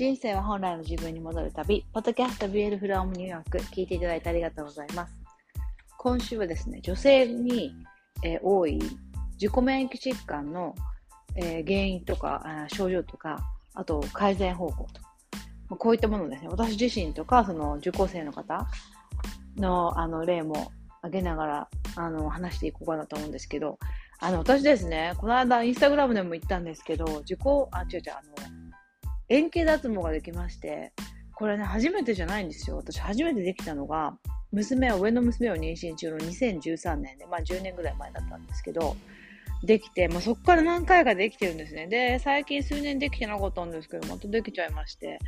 人生は本来の自分に戻る旅、ポッドキャスト BL フロムニューヨーク、聞いていただいてありがとうございます。今週はですね、女性に、えー、多い自己免疫疾患の、えー、原因とか症状とか、あと改善方法とか、こういったものですね、私自身とか、その受講生の方のあの例も挙げながらあの話していこうかなと思うんですけど、あの私ですね、この間インスタグラムでも言ったんですけど、受講、あ、違う違う、あの、円形脱毛ができまして、これね、初めてじゃないんですよ。私初めてできたのが、娘は、上の娘を妊娠中の2013年で、まあ10年ぐらい前だったんですけど、できて、まあ、そこから何回かできてるんですね。で、最近数年できてなかったんですけど、またできちゃいまして。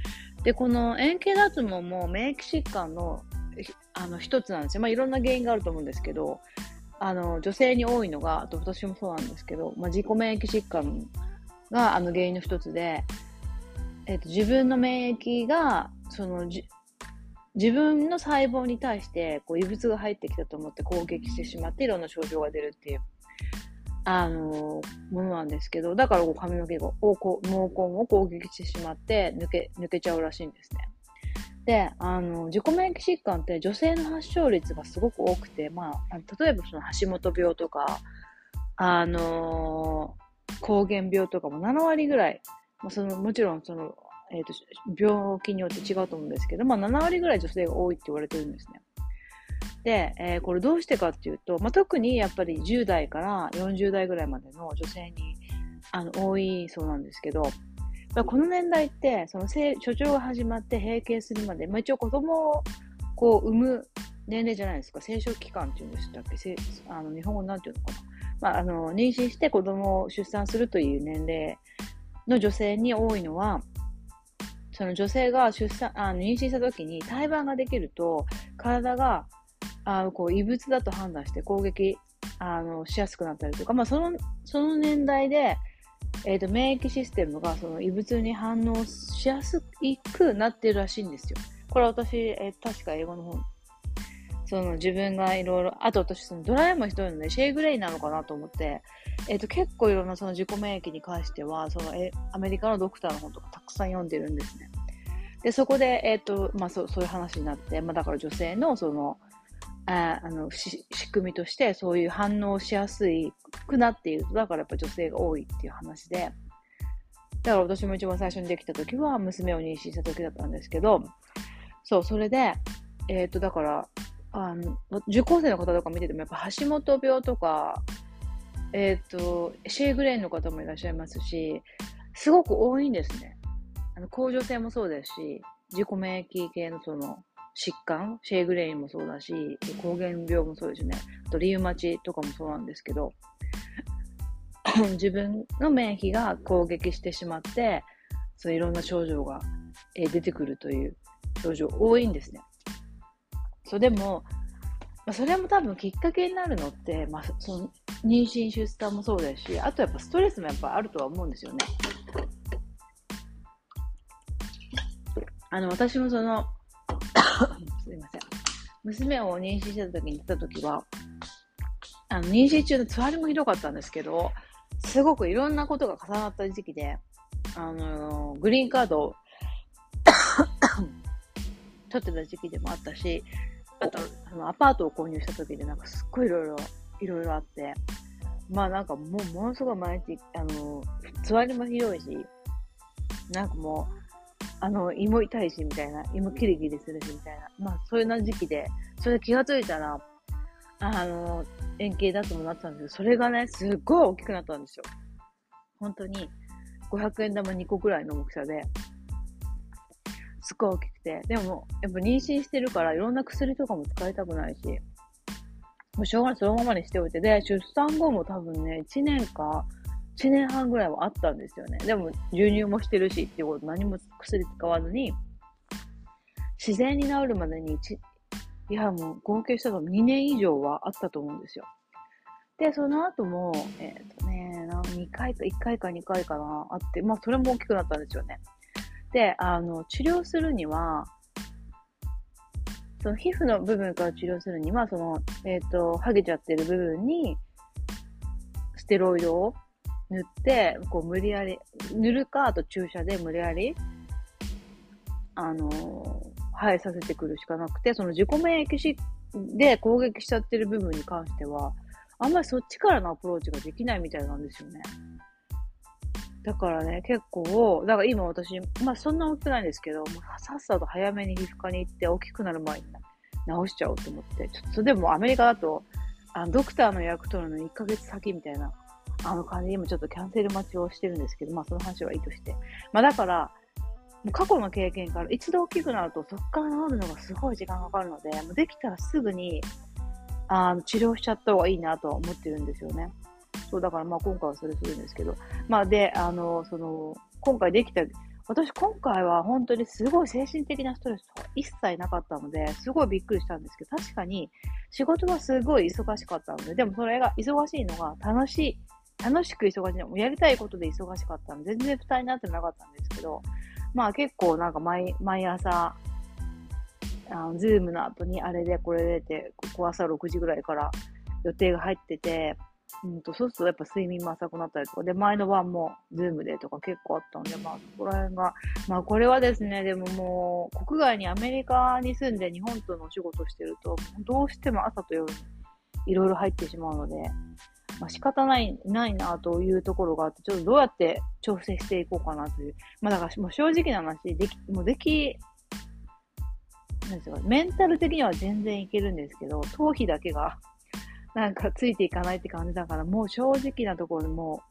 で、この円形脱毛も免疫疾患のあの一つなんですよ。まあ、いろんな原因があると思うんですけど、あの女性に多いのが、あと私もそうなんですけど、まあ、自己免疫疾患があの原因の一つで、えっ、と、自分の免疫が、その、自分の細胞に対してこう異物が入ってきたと思って攻撃してしまっていろんな症状が出るっていう、あのー、ものなんですけど、だからこう髪の毛が毛根を攻撃してしまって抜け、抜けちゃうらしいんですね。で、あの、自己免疫疾患って女性の発症率がすごく多くて、まあ、例えばその橋本病とか、あのー、膠原病とかも7割ぐらいまあ、そのもちろんその、えーと、病気によって違うと思うんですけど、まあ、7割ぐらい女性が多いって言われてるんですね。で、えー、これどうしてかっていうと、まあ、特にやっぱり10代から40代ぐらいまでの女性にあの多いそうなんですけど、まあこの年代って、その所長が始まって閉経するまで、まあ、一応子供をこう産む年齢じゃないですか、生殖期間っていうんでしたっけ、あの日本語なんていうのかな。まあ、あの妊娠して子供を出産するという年齢の女性に多いのは、その女性が出産、あの妊娠した時に胎盤ができると、体が、あこう異物だと判断して攻撃あのしやすくなったりとか、まあ、そのその年代で、えーと、免疫システムがその異物に反応しやすくなってるらしいんですよ。これ私、えー、確か英語の本その自分がいろいろ、あと私そのドラえもん一人のね、シェイグレイなのかなと思って、えっ、ー、と結構いろんなその自己免疫に関しては、そのえアメリカのドクターの本とかたくさん読んでるんですね。で、そこで、えっ、ー、と、まあそそういう話になって、まあだから女性のその、ああの仕組みとしてそういう反応しやすいくなっていると、だからやっぱ女性が多いっていう話で、だから私も一番最初にできた時は娘を妊娠した時だったんですけど、そう、それで、えっ、ー、と、だから、あの、受講生の方とか見てても、やっぱ橋本病とか、えっ、ー、と、シェーグレーンの方もいらっしゃいますし、すごく多いんですね。あの、甲状腺もそうですし、自己免疫系のその疾患、シェーグレインもそうだし、膠原病もそうですね。あと、リウマチとかもそうなんですけど、自分の免疫が攻撃してしまって、そういろんな症状が、出てくるという症状多いんですね。そう、でも、まあ、それも多分きっかけになるのって、まあ、その妊娠、出産もそうですし、あとやっぱストレスもやっぱあるとは思うんですよね。あの、私もその、すいません。娘を妊娠してた時に行った時は、あの、妊娠中のつわりもひどかったんですけど、すごくいろんなことが重なった時期で、あの、グリーンカードを 取ってた時期でもあったし、あと、あのアパートを購入した時でなんかすっごいいろいろ、いろいろあって、まあなんかもうものすごい毎日、あの、座りもひどいし、なんかもう、あの、芋痛いしみたいな、芋キリキリするしみたいな、まあそういうな時期で、それで気がついたら、あの、円形だともなってたんですけど、それがね、すっごい大きくなったんですよ。本当に、500円玉2個くらいの大きさで、すごい大きくて。でも、やっぱ妊娠してるから、いろんな薬とかも使いたくないし、もうしょうがない、そのままにしておいて。で、出産後も多分ね、1年か、1年半ぐらいはあったんですよね。でも、授乳もしてるしっていうこと、何も薬使わずに、自然に治るまでに1、いや、もう合計したら2年以上はあったと思うんですよ。で、その後も、えっ、ー、とね、2回か、1回か2回かな、あって、まあ、それも大きくなったんですよね。で、あの、治療するには、その皮膚の部分から治療するには、その、えっ、ー、と、剥げちゃってる部分に、ステロイドを塗って、こう無理やり、塗るか、あと注射で無理やり、あの生えさせてくるしかなくて、その自己免疫しで攻撃しちゃってる部分に関しては、あんまりそっちからのアプローチができないみたいなんですよね。だからね、結構、だから今私、まあそんな大きくないんですけど、もうさっさと早めに皮膚科に行って大きくなる前に治しちゃおうと思って、ちょっとでもアメリカだと、あのドクターの予約取るのに1ヶ月先みたいな、あの感じで今ちょっとキャンセル待ちをしてるんですけど、まあその話はいいとして。まあだから、もう過去の経験から一度大きくなるとそこから治るのがすごい時間かかるので、もうできたらすぐにあの治療しちゃった方がいいなとは思ってるんですよね。そう、だからまあ今回はそれするんですけど。まあで、あの、その、今回できた、私今回は本当にすごい精神的なストレスとか一切なかったので、すごいびっくりしたんですけど、確かに仕事がすごい忙しかったので、でもそれが忙しいのが楽しい、楽しく忙しいの、やりたいことで忙しかったので、全然負担になってなかったんですけど、まあ結構なんか毎毎朝、あの、ズームの後にあれでこれでって、ここ朝6時ぐらいから予定が入ってて、うんと、そうするとやっぱ睡眠も浅くなったりとか、で、前の晩もズームでとか結構あったんで、まあそこら辺が、まあこれはですね、でももう、国外にアメリカに住んで日本とのお仕事してると、どうしても朝と夜にいろいろ入ってしまうので、まあ、仕方ない、ないなというところがあって、ちょっとどうやって調整していこうかなという。まあだからもう正直な話、でき、もうでき、なんですか、メンタル的には全然いけるんですけど、頭皮だけがなんかついていかないって感じだから、もう正直なところでも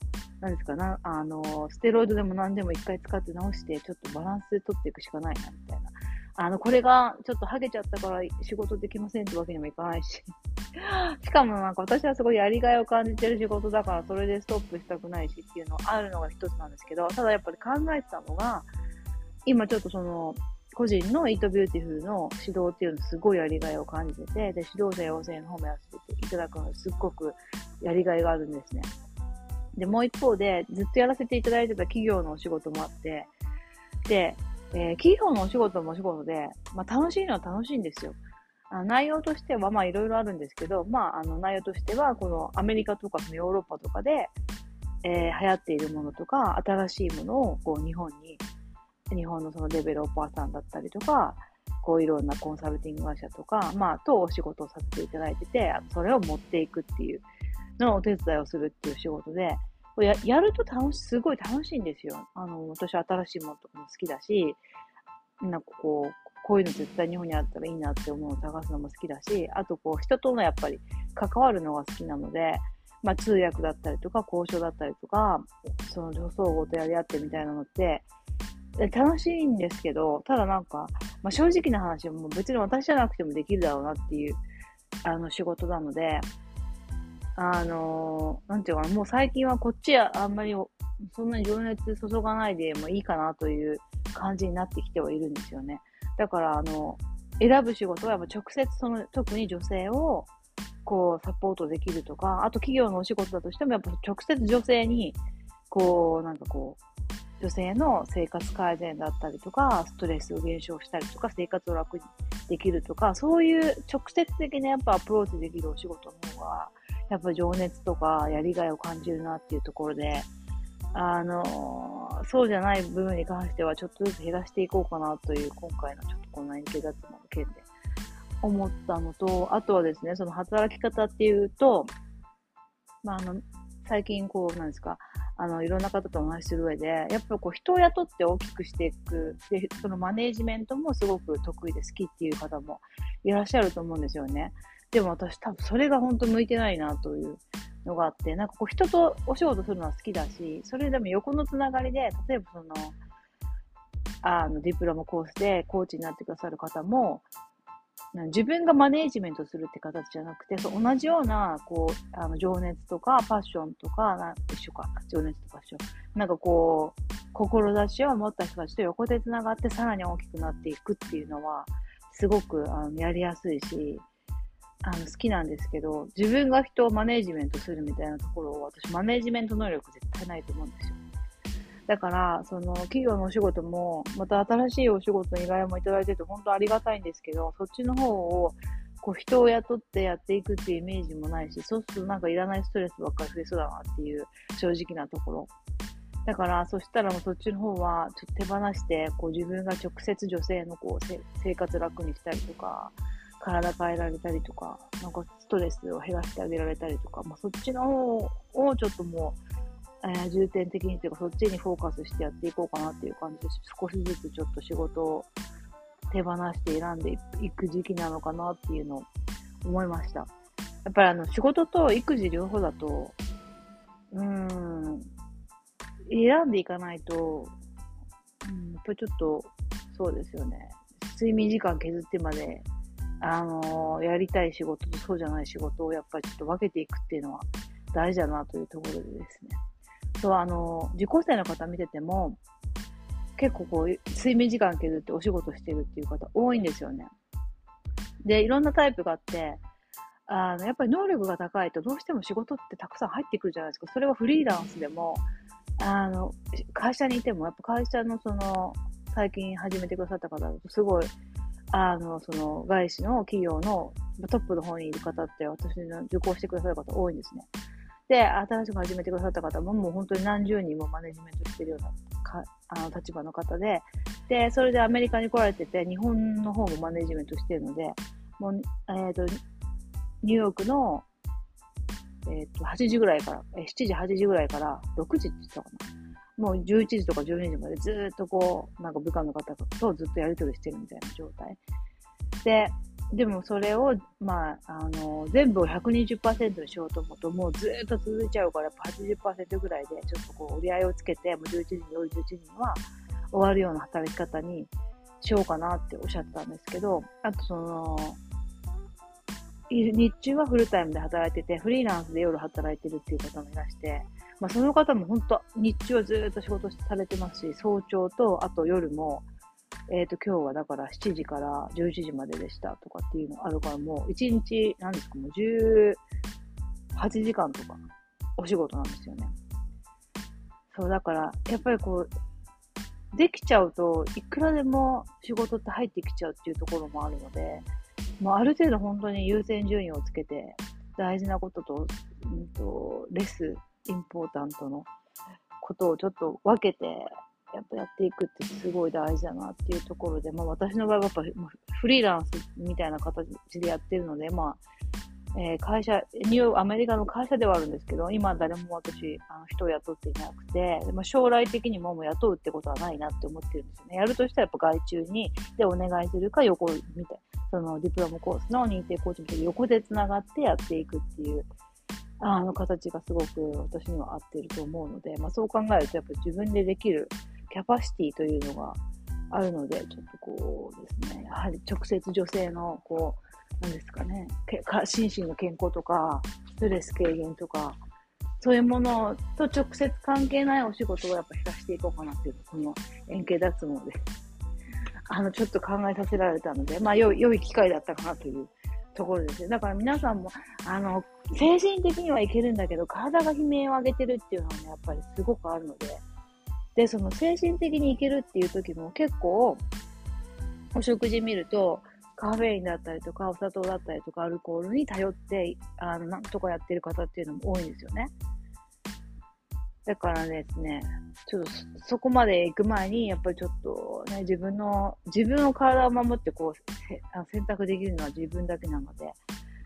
う、なんですかな、あの、ステロイドでも何でも一回使って直して、ちょっとバランスで取っていくしかないな、みたいな。あの、これがちょっとハゲちゃったから仕事できませんってわけにもいかないし。しかもなんか私はすごいやりがいを感じてる仕事だから、それでストップしたくないしっていうのあるのが一つなんですけど、ただやっぱり考えてたのが、今ちょっとその、個人の Eat Beautiful の指導っていうのすごいやりがいを感じてて、で、指導者養成の方もやらせていただくのですっごくやりがいがあるんですね。で、もう一方で、ずっとやらせていただいてた企業のお仕事もあって、で、えー、企業のお仕事もお仕事で、まあ楽しいのは楽しいんですよ。あ内容としては、まあいろいろあるんですけど、まああの内容としては、このアメリカとかそのヨーロッパとかで、えー、流行っているものとか、新しいものをこう日本に日本のそのデベロッパーさんだったりとか、こういろんなコンサルティング会社とか、まあ、とお仕事をさせていただいてて、それを持っていくっていうのをお手伝いをするっていう仕事で、ややると楽し、すごい楽しいんですよ。あの、私新しいものとかも好きだし、なんかこう、こういうの絶対日本にあったらいいなって思うのを探すのも好きだし、あとこう、人とのやっぱり関わるのが好きなので、まあ通訳だったりとか、交渉だったりとか、その女装ごとやり合ってみたいなのって、楽しいんですけど、ただなんか、まあ、正直な話はもう別に私じゃなくてもできるだろうなっていう、あの仕事なので、あのー、なんていうかな、もう最近はこっちはあんまりそんなに情熱注がないでもいいかなという感じになってきてはいるんですよね。だから、あの、選ぶ仕事はやっぱ直接その、特に女性をこうサポートできるとか、あと企業のお仕事だとしてもやっぱ直接女性にこう、なんかこう、女性の生活改善だったりとか、ストレスを減少したりとか、生活を楽にできるとか、そういう直接的なやっぱアプローチできるお仕事の方が、やっぱ情熱とかやりがいを感じるなっていうところで、あの、そうじゃない部分に関してはちょっとずつ減らしていこうかなという今回のちょっとこの円形脱毛の件で思ったのと、あとはですね、その働き方っていうと、まあ、あの、最近こう、なんですか、あの、いろんな方とお話しする上で、やっぱこう人を雇って大きくしていく、で、そのマネージメントもすごく得意で好きっていう方もいらっしゃると思うんですよね。でも私多分それが本当向いてないなというのがあって、なんかこう人とお仕事するのは好きだし、それでも横のつながりで、例えばその、あの、ディプロマコースでコーチになってくださる方も、自分がマネージメントするって形じゃなくて、そう同じような、こう、あの、情熱とか、パッションとか、な一緒か、情熱とパッション。なんかこう、志を持った人たちと横で繋がってさらに大きくなっていくっていうのは、すごくあのやりやすいし、あの、好きなんですけど、自分が人をマネージメントするみたいなところを、私、マネージメント能力絶対ないと思うんですよ。だから、その企業のお仕事も、また新しいお仕事の依頼もいただいてて、本当ありがたいんですけど、そっちの方を、こう人を雇ってやっていくっていうイメージもないし、そうするとなんかいらないストレスばっかり増えそうだなっていう正直なところ。だから、そしたらもうそっちの方は、ちょっと手放して、こう自分が直接女性のこう生活楽にしたりとか、体変えられたりとか、なんかストレスを減らしてあげられたりとか、まあ、そっちの方をちょっともう、えー、重点的にというか、そっちにフォーカスしてやっていこうかなっていう感じで、少しずつちょっと仕事を手放して選んでいく時期なのかなっていうのを思いました。やっぱりあの仕事と育児両方だと、うーん、選んでいかないと、うん、やっぱりちょっと、そうですよね。睡眠時間削ってまで、あのー、やりたい仕事とそうじゃない仕事をやっぱりちょっと分けていくっていうのは大事だなというところでですね。そう、あの、受講生の方見てても、結構こう、睡眠時間削ってお仕事してるっていう方多いんですよね。で、いろんなタイプがあって、あの、やっぱり能力が高いとどうしても仕事ってたくさん入ってくるじゃないですか。それはフリーランスでも、あの、会社にいても、やっぱ会社のその、最近始めてくださった方だと、すごい、あの、その、外資の企業のトップの方にいる方って、私の受講してくださる方多いんですね。で、新しく始めてくださった方も、もう本当に何十人もマネジメントしてるようなかあの立場の方で、で、それでアメリカに来られてて、日本の方もマネジメントしてるので、もう、えっ、ー、と、ニューヨークのえっ、ー、と、8時ぐらいから、え7時、8時ぐらいから6時って言ってたかな。もう11時とか12時までずっとこう、なんか部下の方とずっとやり取りしてるみたいな状態。で、でもそれを、まあ、あの、全部を120%にしようと思うと、もうずっと続いちゃうから、80%ぐらいで、ちょっとこう、折り合いをつけて、もう11時、夜11時には終わるような働き方にしようかなっておっしゃってたんですけど、あとその、日中はフルタイムで働いてて、フリーランスで夜働いてるっていう方もいらして、まあ、その方も本当、日中はずっと仕事されてますし、早朝と、あと夜も、えっ、ー、と、今日はだから7時から11時まででしたとかっていうのあるから、もう1日、なんですか、もう18時間とかお仕事なんですよね。そう、だから、やっぱりこう、できちゃうと、いくらでも仕事って入ってきちゃうっていうところもあるので、もうある程度本当に優先順位をつけて、大事なことと、うんと、レス、インポータントのことをちょっと分けて、やっぱやっていくってすごい大事だなっていうところで、まあ私の場合はやっぱフリーランスみたいな形でやってるので、まあ、えー、会社、ニューアメリカの会社ではあるんですけど、今誰も私、あの人を雇っていなくて、まあ、将来的にももう雇うってことはないなって思ってるんですよね。やるとしたらやっぱ外注に、でお願いするか横みたい、そのディプロムコースの認定コーチみたいに横で繋がってやっていくっていう、あの形がすごく私には合ってると思うので、まあそう考えるとやっぱ自分でできるキャパシティというのがあるので、ちょっとこうですね、やはり直接女性のこう、なんですかね、心身の健康とか、ストレス軽減とか、そういうものと直接関係ないお仕事をやっぱ減らしていこうかなっていう、この円形脱毛で、あの、ちょっと考えさせられたので、まあ、良い、良い機会だったかなというところですね。だから皆さんも、あの、精神的にはいけるんだけど、体が悲鳴を上げてるっていうのはね、やっぱりすごくあるので、で、その精神的にいけるっていう時も結構、お食事見ると、カフェインだったりとか、お砂糖だったりとか、アルコールに頼って、あの、なんとかやってる方っていうのも多いんですよね。だからですね、ちょっとそこまで行く前に、やっぱりちょっとね、自分の、自分の体を守ってこう、選択できるのは自分だけなので、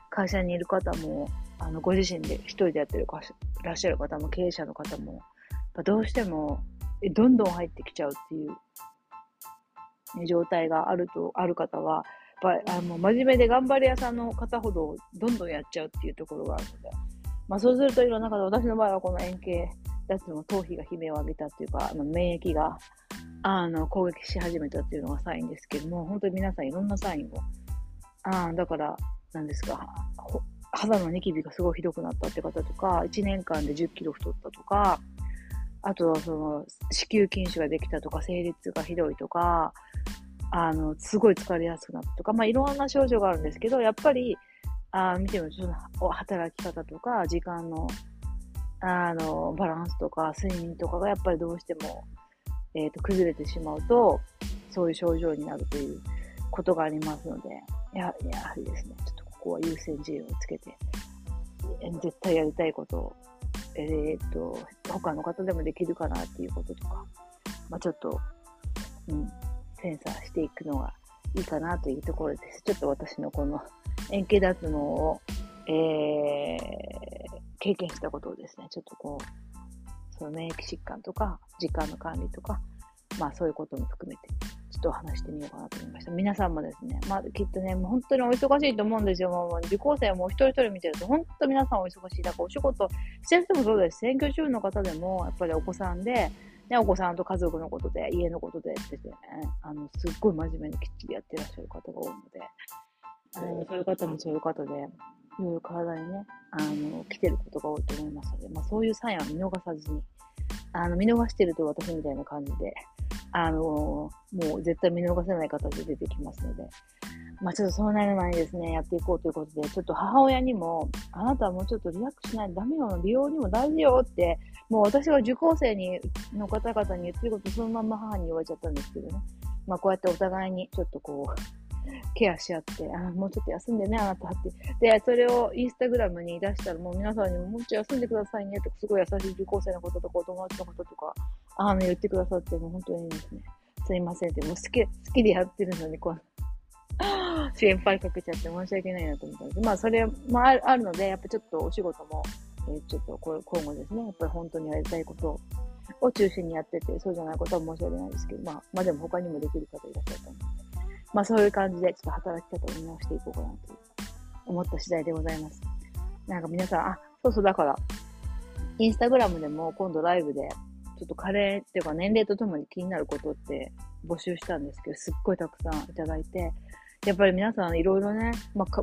会社にいる方も、あの、ご自身で一人でやってるらっしゃる方も、経営者の方も、どうしても、どんどん入ってきちゃうっていう、ね、状態があると、ある方は、ぱあの真面目で頑張り屋さんの方ほどどんどんやっちゃうっていうところがあるので、まあ、そうするといろんな方、私の場合はこの円形脱毛頭皮が悲鳴を上げたっていうか、あの免疫があの攻撃し始めたっていうのがサインですけども、本当に皆さんいろんなサインを、あだから、なんですか、肌のニキビがすごいひどくなったって方とか、1年間で10キロ太ったとか、あとはその子宮筋腫ができたとか、生理痛がひどいとか、あの、すごい疲れやすくなったとか、まあ、いろんな症状があるんですけど、やっぱり、あ見てみると、働き方とか、時間の、あの、バランスとか、睡眠とかがやっぱりどうしても、えっ、ー、と、崩れてしまうと、そういう症状になるということがありますので、ややはりですね、ちょっとここは優先順位をつけて、絶対やりたいことをえっ、と、他の方でもできるかなっていうこととか、まあ、ちょっと、うん、センサーしていくのがいいかなというところです。ちょっと私のこの円形脱毛を、えー、経験したことをですね、ちょっとこう、その免疫疾患とか、時間の管理とか、まあそういうことも含めて、ちょっとお話してみようかなと思いました。皆さんもですね、まあきっとね、もう本当にお忙しいと思うんですよ。もう受講生も一人一人見てると、本当皆さんお忙しい。だからお仕事してる人もそうです。選挙中の方でも、やっぱりお子さんで、ね、お子さんと家族のことで、家のことでってて、ね、あの、すっごい真面目にきっちりやってらっしゃる方が多いので、あのそういう方もそういう方で、いろいろ体にね、あの、来てることが多いと思いますので、まあそういうサインは見逃さずに、あの、見逃してると私みたいな感じで、あの、もう絶対見逃せない形で出てきますので、まあちょっとそうなる前にですね、やっていこうということで、ちょっと母親にも、あなたはもうちょっとリラックスしないとダメよ、美容にも大事よって、もう私は受講生に、の方々に言ってることそのまま母に言われちゃったんですけどね。まあこうやってお互いにちょっとこう、ケアし合って、あ、もうちょっと休んでね、あなたって。で、それをインスタグラムに出したら、もう皆さんにももうちょい休んでくださいねとか、すごい優しい受講生の方ととか、お友達の方ととか、あの、言ってくださって、もう本当にですね、すいませんって、もう好き、好きでやってるのに、こう、先輩かけちゃって申し訳ないなと思ったんです。まあ、それもあるので、やっぱちょっとお仕事も、えー、ちょっと今後ですね、やっぱり本当にやりたいことを中心にやってて、そうじゃないことは申し訳ないですけど、まあ、まあでも他にもできる方いらっしゃると思うので、まあそういう感じで、ちょっと働き方を見直していこうかなと思った次第でございます。なんか皆さん、あ、そうそう、だから、インスタグラムでも今度ライブで、ちょっとカレーっていうか年齢とともに気になることって募集したんですけど、すっごいたくさんいただいて、やっぱり皆さんいろいろね、まあ、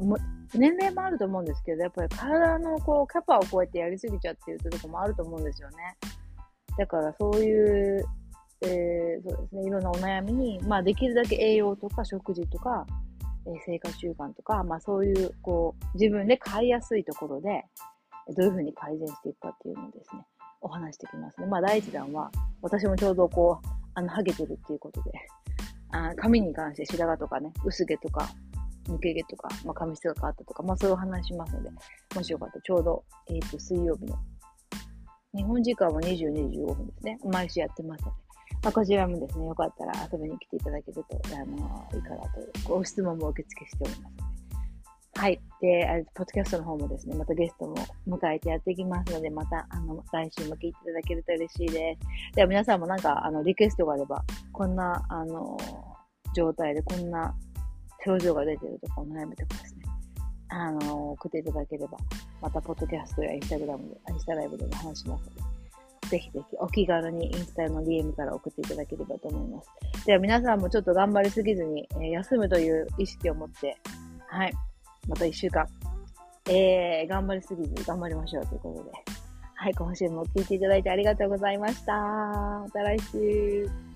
年齢もあると思うんですけど、やっぱり体のこう、キャパをこうやってやりすぎちゃってるってとこもあると思うんですよね。だからそういう、えー、そうですね、いろんなお悩みに、まあできるだけ栄養とか食事とか、えー、生活習慣とか、まあそういう、こう、自分で買いやすいところで、どういうふうに改善していくかっていうのをですね、お話してきますね。まあ第一弾は、私もちょうどこう、あの、ハゲてるっていうことで、あ髪に関して白髪とかね、薄毛とか、抜け毛とか、まあ、髪質が変わったとか、まあそういう話しますので、もしよかったらちょうど、えっ、ー、と、水曜日の、日本時間は22時15分ですね。毎週やってますので、まあ、こちらもですね、よかったら遊びに来ていただけると、あの、いいかなと、ご質問も受付しておりますので。はい。で、ポッドキャストの方もですね、またゲストも迎えてやっていきますので、また、あの、来週も聞いていただけると嬉しいです。では皆さんもなんか、あの、リクエストがあれば、こんな、あの、状態でこんな症状が出てるとかお悩みとかですね、あの、送っていただければ、また、ポッドキャストやインスタグラムで、インスタライブでも話しますので、ぜひぜひお気軽にインスタの DM から送っていただければと思います。では皆さんもちょっと頑張りすぎずに、え、休むという意識を持って、はい、また1週間、えー、頑張りすぎず頑張りましょうということで。はい、今週も聞いていただいてありがとうございました。また来週。